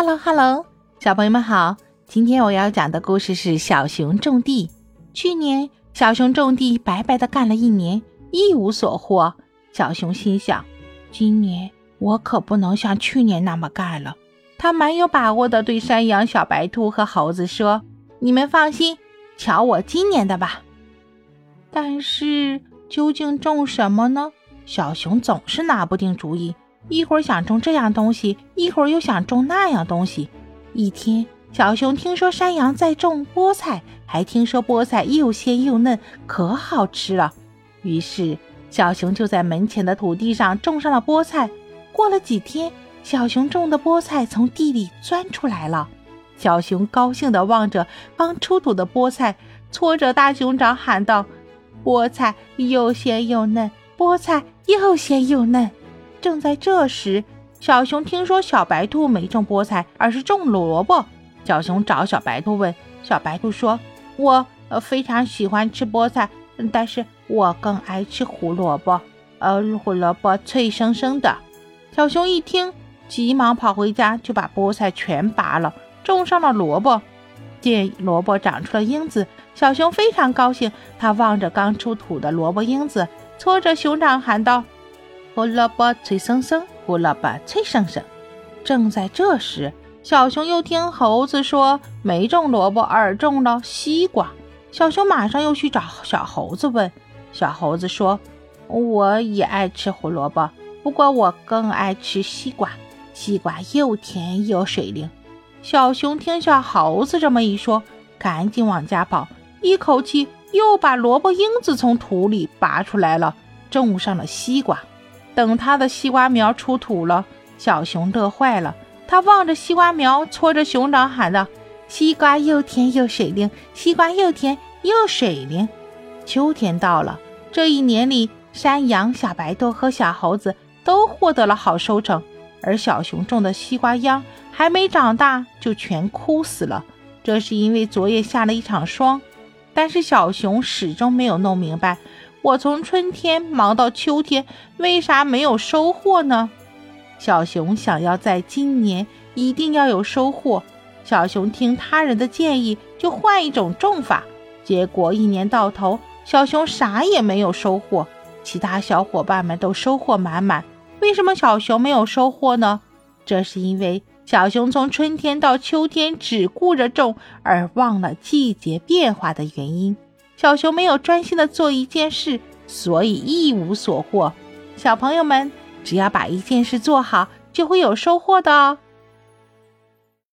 Hello Hello，小朋友们好！今天我要讲的故事是小熊种地。去年小熊种地白白的干了一年，一无所获。小熊心想，今年我可不能像去年那么干了。他蛮有把握的对山羊、小白兔和猴子说：“你们放心，瞧我今年的吧。”但是究竟种什么呢？小熊总是拿不定主意。一会儿想种这样东西，一会儿又想种那样东西。一天，小熊听说山羊在种菠菜，还听说菠菜又鲜又嫩，可好吃了。于是，小熊就在门前的土地上种上了菠菜。过了几天，小熊种的菠菜从地里钻出来了。小熊高兴地望着刚出土的菠菜，搓着大熊掌喊道：“菠菜又鲜又嫩，菠菜又鲜又嫩。”正在这时，小熊听说小白兔没种菠菜，而是种萝卜。小熊找小白兔问，小白兔说：“我呃非常喜欢吃菠菜，但是我更爱吃胡萝卜。呃，胡萝卜脆生生的。”小熊一听，急忙跑回家，就把菠菜全拔了，种上了萝卜。见萝卜长出了缨子，小熊非常高兴。他望着刚出土的萝卜缨子，搓着熊掌喊道。胡萝卜脆生生，胡萝卜脆生生。正在这时，小熊又听猴子说没种萝卜，而种了西瓜。小熊马上又去找小猴子问，小猴子说：“我也爱吃胡萝卜，不过我更爱吃西瓜，西瓜又甜又水灵。”小熊听小猴子这么一说，赶紧往家跑，一口气又把萝卜缨子从土里拔出来了，种上了西瓜。等他的西瓜苗出土了，小熊乐坏了。他望着西瓜苗，搓着熊掌喊道：“西瓜又甜又水灵，西瓜又甜又水灵。”秋天到了，这一年里，山羊、小白兔和小猴子都获得了好收成，而小熊种的西瓜秧还没长大就全枯死了。这是因为昨夜下了一场霜。但是小熊始终没有弄明白。我从春天忙到秋天，为啥没有收获呢？小熊想要在今年一定要有收获。小熊听他人的建议，就换一种种法。结果一年到头，小熊啥也没有收获。其他小伙伴们都收获满满，为什么小熊没有收获呢？这是因为小熊从春天到秋天只顾着种，而忘了季节变化的原因。小熊没有专心的做一件事，所以一无所获。小朋友们，只要把一件事做好，就会有收获的哦。